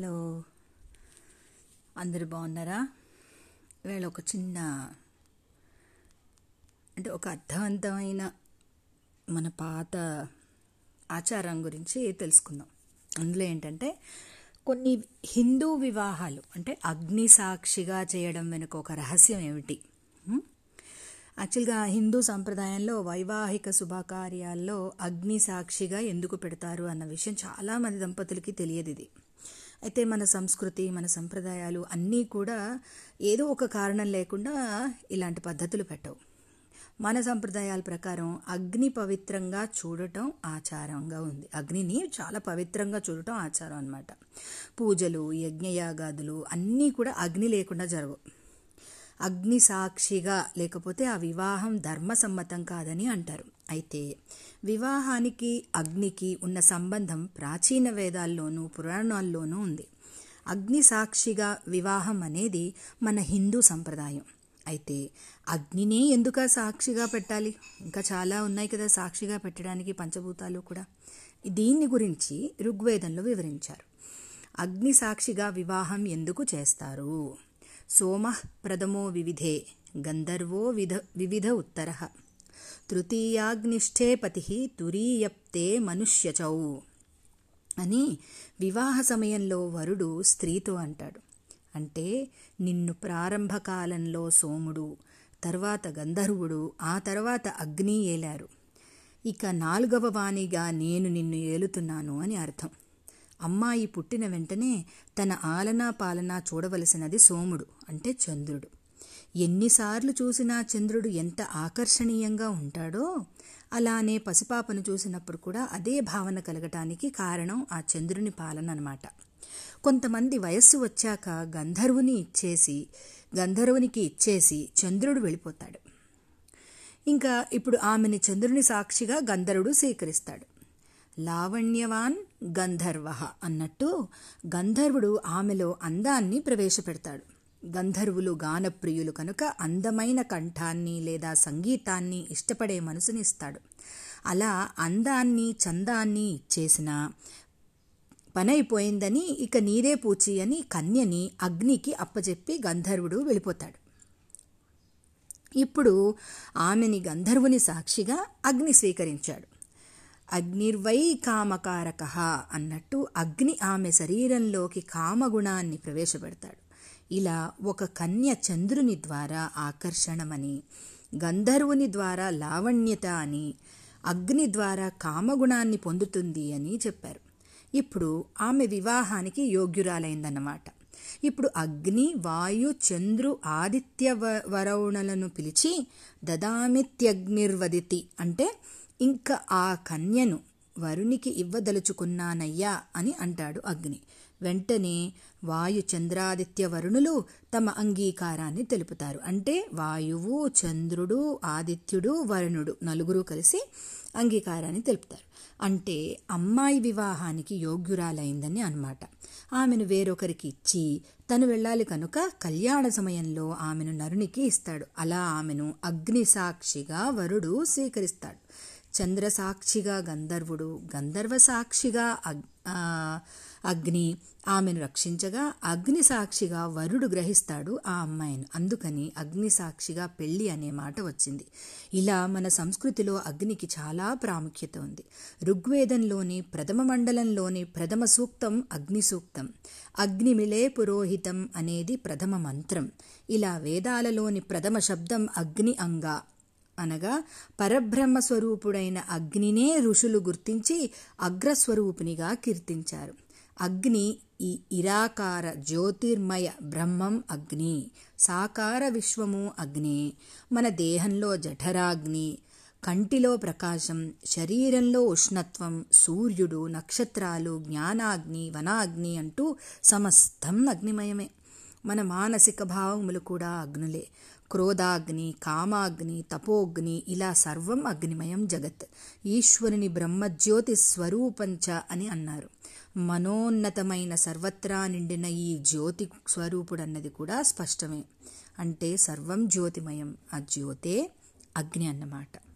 Hello. అందరు బాగున్నారా? ఇవాళ ఒక చిన్న అంటే ఒక అర్థవంతమైన మన పాత ఆచారం గురించి తెలుసుకుందాం. అందులో ఏంటంటే కొన్ని హిందూ వివాహాలు అంటే అగ్ని సాక్షిగా చేయడం వెనుక ఒక రహస్యం ఏమిటి? యాక్చువల్గా హిందూ సంప్రదాయంలో వైవాహిక శుభకార్యాల్లో అగ్ని సాక్షిగా ఎందుకు పెడతారు అన్న విషయం చాలామంది దంపతులకి తెలియదు ఇది. అయితే మన సంస్కృతి మన సంప్రదాయాలు అన్నీ కూడా ఏదో ఒక కారణం లేకుండా ఇలాంటి పద్ధతులు పెట్టవు. మన సంప్రదాయాల ప్రకారం అగ్ని పవిత్రంగా చూడటం ఆచారంగా ఉంది. అగ్నిని చాలా పవిత్రంగా చూడటం ఆచారం అన్నమాట. పూజలు యజ్ఞయాగాదులు అన్నీ కూడా అగ్ని లేకుండా జరగవు. అగ్ని సాక్షిగా లేకపోతే ఆ వివాహం ధర్మసమ్మతం కాదని అంటారు. అయితే వివాహానికి అగ్నికి ఉన్న సంబంధం ప్రాచీన వేదాల్లోనూ పురాణాల్లోనూ ఉంది. అగ్ని సాక్షిగా వివాహం అనేది మన హిందూ సంప్రదాయం. అయితే అగ్నినే ఎందుక సాక్షిగా పెట్టాలి? ఇంకా చాలా ఉన్నాయి కదా సాక్షిగా పెట్టడానికి పంచభూతాలు కూడా. దీన్ని గురించి ఋగ్వేదంలో వివరించారు. అగ్ని సాక్షిగా వివాహం ఎందుకు చేస్తారు? సోమ ప్రథమో వివిధే గంధర్వో విధ వివిధ ఉత్తర. తృతీయాగ్నిష్ఠే పతి తురీయప్తే మనుష్యచౌ అని వివాహ సమయంలో వరుడు స్త్రీతో అంటాడు. అంటే నిన్ను ప్రారంభకాలంలో సోముడు తర్వాత గంధర్వుడు ఆ తర్వాత అగ్ని ఏలారు. ఇక నాలుగవ వాణిగా నేను నిన్ను ఏలుతున్నాను అని అర్థం. అమ్మాయి పుట్టిన వెంటనే తన ఆలనా పాలనా చూడవలసినది సోముడు అంటే చంద్రుడు. ఎన్నిసార్లు చూసినా చంద్రుడు ఎంత ఆకర్షణీయంగా ఉంటాడో అలానే పసిపాపను చూసినప్పుడు కూడా అదే భావన కలగటానికి కారణం ఆ చంద్రుని పాలన అనమాట కొంతమంది వయస్సు వచ్చాక గంధర్వుని ఇచ్చేసి గంధర్వునికి ఇచ్చేసి చంద్రుడు వెళ్ళిపోతాడు. ఇంకా ఇప్పుడు ఆమెని చంద్రుని సాక్షిగా గంధర్వుడు స్వీకరిస్తాడు. లావణ్యవాన్ గంధర్వ అన్నట్టు గంధర్వుడు ఆమెలో అందాన్ని ప్రవేశపెడతాడు. గంధర్వులు గానప్రియులు కనుక అందమైన కంఠాన్ని లేదా సంగీతాన్ని ఇష్టపడే మనసునిస్తాడు అలా అందాన్ని చందాన్ని ఇచ్చేసిన పనైపోయిందని ఇక నీరే పూచి అని కన్యని అగ్నికి అప్పచెప్పి గంధర్వుడు వెళ్ళిపోతాడు. ఇప్పుడు ఆమెని గంధర్వుని సాక్షిగా అగ్ని స్వీకరించాడు. అగ్నిర్వై కామకారక అన్నట్టు అగ్ని ఆమె శరీరంలోకి కామగుణాన్ని ప్రవేశపెడతాడు. ఇలా ఒక కన్య చంద్రుని ద్వారా ఆకర్షణమని గంధర్వుని ద్వారా లావణ్యత అని అగ్ని ద్వారా కామగుణాన్ని పొందుతుంది అని చెప్పారు. ఇప్పుడు ఆమె వివాహానికి యోగ్యురాలైందన్నమాట. ఇప్పుడు అగ్ని వాయు చంద్రు ఆదిత్య వరౌణలను పిలిచి దదామిత్యగ్నిర్వదితి అంటే ఇంకా ఆ కన్యను వరునికి ఇవ్వదలుచుకున్నానయ్యా అని అంటాడు అగ్ని. వెంటనే వాయు చంద్రాదిత్య వరుణులు తమ అంగీకారాన్ని తెలుపుతారు. అంటే వాయువు చంద్రుడు ఆదిత్యుడు వరుణుడు నలుగురు కలిసి అంగీకారాన్ని తెలుపుతారు. అంటే అమ్మాయి వివాహానికి యోగ్యురాలైందని అనమాట ఆమెను వేరొకరికి ఇచ్చి తను వెళ్ళాలి కనుక కళ్యాణ సమయంలో ఆమెను నరునికి ఇస్తాడు. అలా ఆమెను అగ్ని సాక్షిగా వరుడు స్వీకరిస్తాడు. చంద్ర సాక్షిగా గంధర్వుడు గంధర్వ సాక్షిగా అగ్- అగ్ని ఆమెను రక్షించగా అగ్ని సాక్షిగా వరుడు గ్రహిస్తాడు ఆ అమ్మాయిని. అందుకని అగ్ని సాక్షిగా పెళ్ళి అనే మాట వచ్చింది. ఇలా మన సంస్కృతిలో అగ్నికి చాలా ప్రాముఖ్యత ఉంది. ఋగ్వేదంలోని ప్రథమ మండలంలోని ప్రథమ సూక్తం అగ్ని సూక్తం. అగ్నిమిలే పురోహితం అనేది ప్రథమ మంత్రం. ఇలా వేదాలలోని ప్రథమ శబ్దం అగ్ని అంగా. అనగా పరబ్రహ్మ స్వరూపుడైన అగ్నినే ఋషులు గుర్తించి అగ్రస్వరూపునిగా కీర్తించారు. అగ్ని ఈ ఇరాకార జ్యోతిర్మయ బ్రహ్మం అగ్ని సాకార విశ్వము అగ్ని. మన దేహంలో జఠరాగ్ని కంటిలో ప్రకాశం శరీరంలో ఉష్ణత్వం సూర్యుడు నక్షత్రాలు జ్ఞానాగ్ని వనాగ్ని అంటూ సమస్తం అగ్నిమయమే. మన మానసిక భావములు కూడా అగ్నులే. క్రోధాగ్ని కామాగ్ని తపోగ్ని ఇలా సర్వం అగ్నిమయం జగత్. ఈశ్వరుని బ్రహ్మజ్యోతి స్వరూపంచ అని అన్నారు. మనోన్నతమైన సర్వత్రా నిండిన ఈ జ్యోతి స్వరూపుడన్నది కూడా స్పష్టమే. అంటే సర్వం జ్యోతిమయం. ఆ జ్యోతే అగ్ని అన్నమాట.